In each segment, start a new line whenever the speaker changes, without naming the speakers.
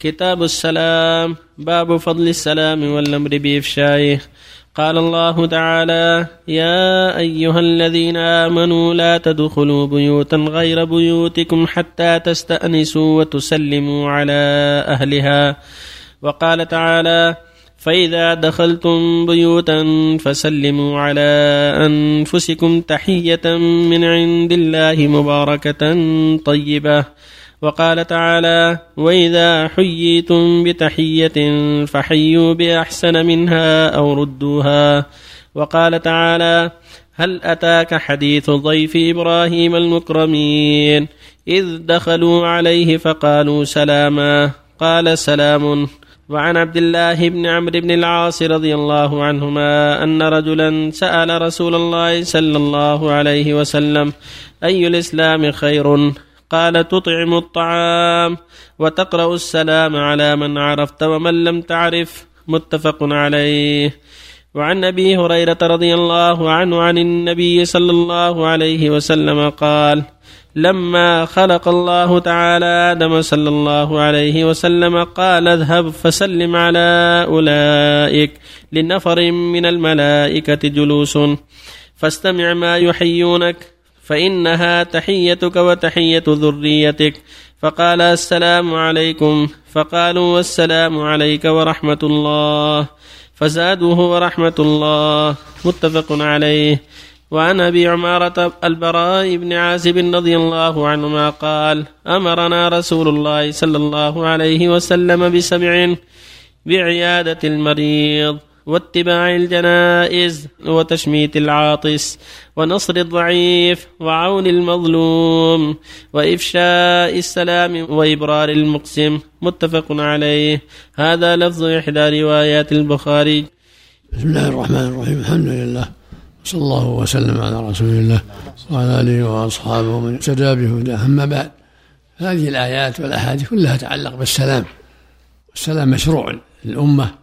كتاب السلام باب فضل السلام والأمر بإفشائه. قال الله تعالى يا أيها الذين آمنوا لا تدخلوا بيوتا غير بيوتكم حتى تستأنسوا وتسلموا على أهلها. وقال تعالى فإذا دخلتم بيوتا فسلموا على أنفسكم تحية من عند الله مباركة طيبة. وقال تعالى واذا حييتم بتحيه فحيوا باحسن منها أو ردوها. وقال تعالى هل اتاك حديث ضيف إبراهيم المكرمين؟ اذ دخلوا عليه فقالوا سلاما. قال سلام. وعن عبد الله بن عمرو بن العاص رضي الله عنهما ان رجلا سال رسول الله صلى الله عليه وسلم اي الاسلام خير؟ قال تطعم الطعام وتقرأ السلام على من عرفت ومن لم تعرف. متفق عليه. وعن أبي هريرة رضي الله عنه عن النبي صلى الله عليه وسلم قال لما خلق الله تعالى آدم صلى الله عليه وسلم قال اذهب فسلم على أولئك لنفر من الملائكة جلوس فاستمع ما يحيونك فإنها تحيتك وتحية ذريتك. فقال السلام عليكم. فقالوا والسلام عليك ورحمة الله. فزادوه ورحمة الله. متفق عليه. وعن أبي عمارة البراء بن عازب رضي الله عنهما قال أمرنا رسول الله صلى الله عليه وسلم بسبع بعيادة المريض. واتباع الجنائز وتشميت العاطس ونصر الضعيف وعون المظلوم وإفشاء السلام وإبرار المقسم متفق عليه. هذا لفظ إحدى روايات البخاري.
بسم الله الرحمن الرحيم. الحمد لله. صلى الله وسلم على رسول الله وعلى آله وأصحابه ومن اهتدى بهداه. أما بعد هذه الآيات والأحاديث كلها تتعلق بالسلام. والسلام مشروع للأمة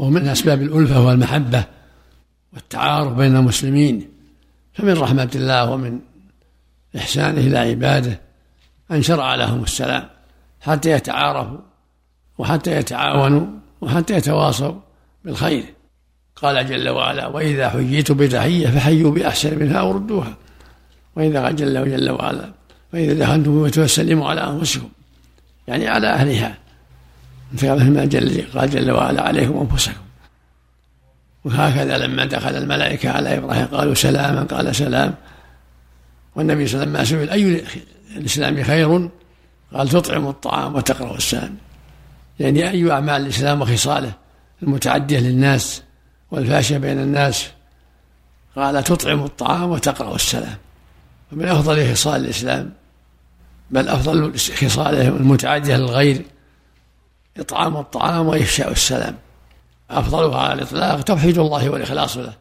وهو من أسباب الألفة والمحبة والتعارف بين المسلمين فمن رحمة الله ومن إحسانه إلى عباده أن شرع لهم السلام حتى يتعارفوا وحتى يتعاونوا وحتى يتواصوا بالخير. قال جل وعلا وإذا حييتم بتحية فحيوا بأحسن منها أو ردوها. وإذا قال جل وعلا فإذا دخلتم فسلموا على أنفسكم. يعني على أهلها. مثل ما جل قال جل وعلا عليكم انفسكم وهكذا لما دخل الملائكة على إبراهيم قالوا سلاما قال سلام. والنبي صلى الله عليه وسلم سئل أي الإسلام خير؟ قال تطعم الطعام وتقرأ السلام يعني أي أعمال الإسلام وخصاله المتعدية للناس والفاشية بين الناس. قال تطعم الطعام وتقرأ السلام. ومن أفضل خصال الإسلام بل أفضل خصاله المتعدية للغير إطعام الطعام وإفشاء السلام. أفضلها على الإطلاق توحيد الله والإخلاص له.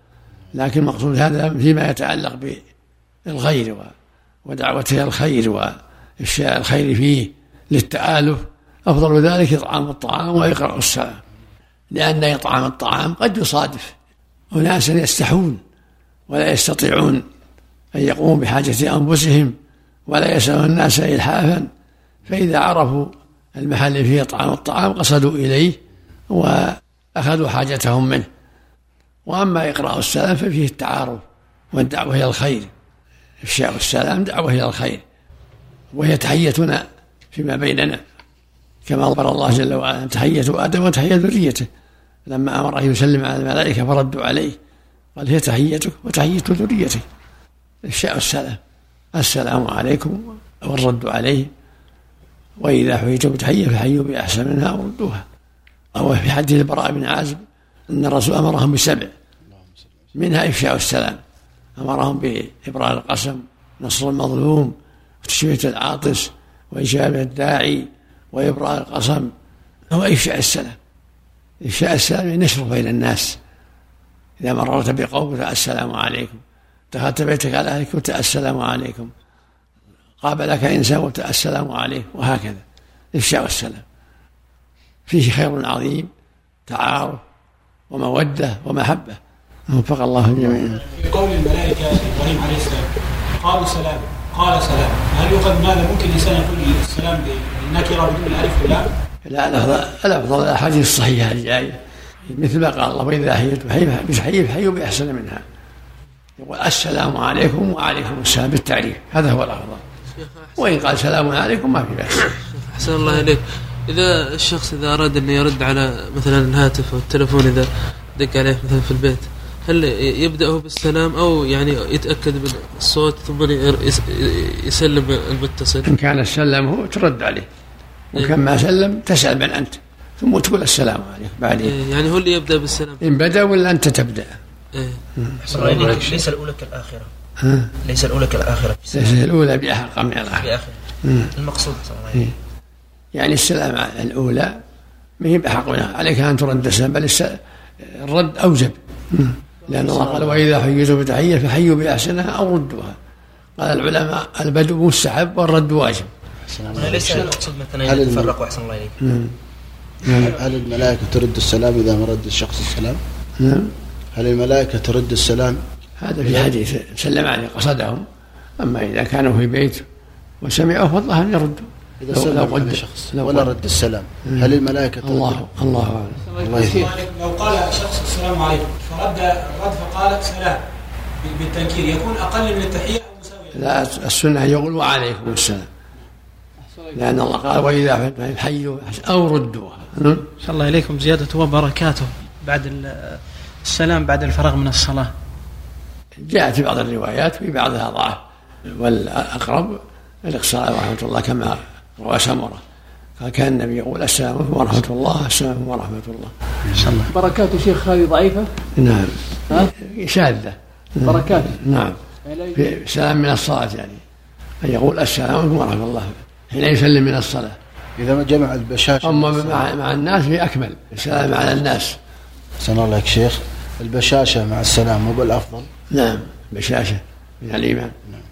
لكن مقصود هذا فيما يتعلق بالغير ودعوته إلى الخير وإفشاء الخير فيه للتآلف. أفضل ذلك إطعام الطعام وإقراء السلام. لأن إطعام الطعام قد يصادف. أناسا يستحون ولا يستطيعون أن يقوموا بحاجة أنفسهم ولا يسألون الناس إلحافا. فإذا عرفوا المحل فيه طعام الطعام قصدوا إليه وأخذوا حاجتهم منه. وأما إقراء السلام ففيه التعارف والدعوة إلى الخير. إفشاء السلام دعوة إلى الخير وهي تحيتنا فيما بيننا. كما أخبر الله جل وعلا تحية آدم وتحية ذريته. لما أمر أن يسلم على الملائكة فردوا عليه قال هي تحيتك وتحية ذريتك. إفشاء السلام السلام عليكم والرد عليه. وإذا حييتم بتحية فحيوا بأحسن منها أو ردوها. أو في حديث البراء بن عازب أن الرسول أمرهم بسبع. منها إفشاء السلام أمرهم بإبراء القسم نصر المظلوم وتشمية العاطس وإجابة الداعي وإبراء القسم. هو إفشاء السلام. إفشاء السلام نشره بين الناس. إذا مررت بقوم السلام عليكم. دخلت بيتك على أهلك السلام عليكم. قابلك إنسان السلام عليه وهكذا. إفشاء السلام. فيه خير عظيم تعارف ومودة ومحبة. وفق الله الجميع
في قول الملائكة إبراهيم عليه السلام قالوا سلام قال سلام. هل يؤخذ من هذا ممكن الإنسان يقول السلام بالنكرة بدون الألف واللام؟
لا الافضل الافضل الاحاديث الصحيحه الجايه مثل ما قال الله واذا حييتم بحي فحيوا باحسن منها. يقول السلام عليكم وعليكم السلام بالتعريف هذا هو الأفضل. وإن قال سلام عليكم ما في بأس
أحسن الله إليك إذا الشخص إذا أراد أن يرد على مثلا الهاتف أو التلفون إذا دق عليه مثلا في البيت هل يبدا بالسلام أو يعني يتأكد بالصوت ثم يسلم المتصل؟
إن كان سلم هو ترد عليه وإن كان ما سلم تسأل من أنت ثم تقول السلام عليكم بعدين
إيه، يعني هو اللي يبدأ بالسلام
إن بدأ ولا أنت تبدأ؟
إيه.
ليس الاولى ليس الأولى كالآخرة.
ليس الأولى باحق من الاخره
المقصود
إيه. يعني السلام الأولى ما هي بحق منها عليك أن ترد السلام بل الرد أوجب. لأن الله قال وإذا حييتم بتحية فحيوا بأحسنها أو ردوها. قال العلماء البدء مستحب والرد واجب.
ليس المقصود مثلا يتفرق احسن الله إليك.
نعم. هل الملائكة ترد السلام إذا ما رد الشخص السلام؟
نعم.
هل الملائكة ترد السلام؟
هذا في حديث سلم عليه قصدهم. أما إذا كانوا في بيت وسمعوا فالله أن يردوا.
إذا سلم على شخص ولا رد السلام هل الملائكة ترد
الله الله أعلم. الله
لو قال شخص السلام عليكم فرد الرد فقال سلام بالتنكير. يكون أقل من التحية أو مساوية.
لا السنة يقول وعليكم السلام. لأن الله قال وإذا حيوا أو ردوها.
نعم. شاء الله إليكم زيادة وبركاته. بعد السلام بعد الفراغ من الصلاة.
جاءت في بعض الروايات في بعضها ضعف والأقرب الإقصاء ورحمة الله كما روى سمرة. قال كان النبي يقول السلام عليكم ورحمة الله السلام عليكم ورحمة الله.
إن شاء الله بركات شيخ هذه ضعيفة؟
نعم. شاذة.
بركات.
نعم. في سلام من الصلاة يعني. أن يقول السلام عليكم ورحمة الله. حين يسلم من الصلاة.
إذا ما جمع البشاشة.
أما مع, مع الناس في أكمل. السلام على الناس.
سن الله لك شيخ. البشاشة مع السلام مو بالأفضل؟
نعم بشاشة. من الإيمان. نعم.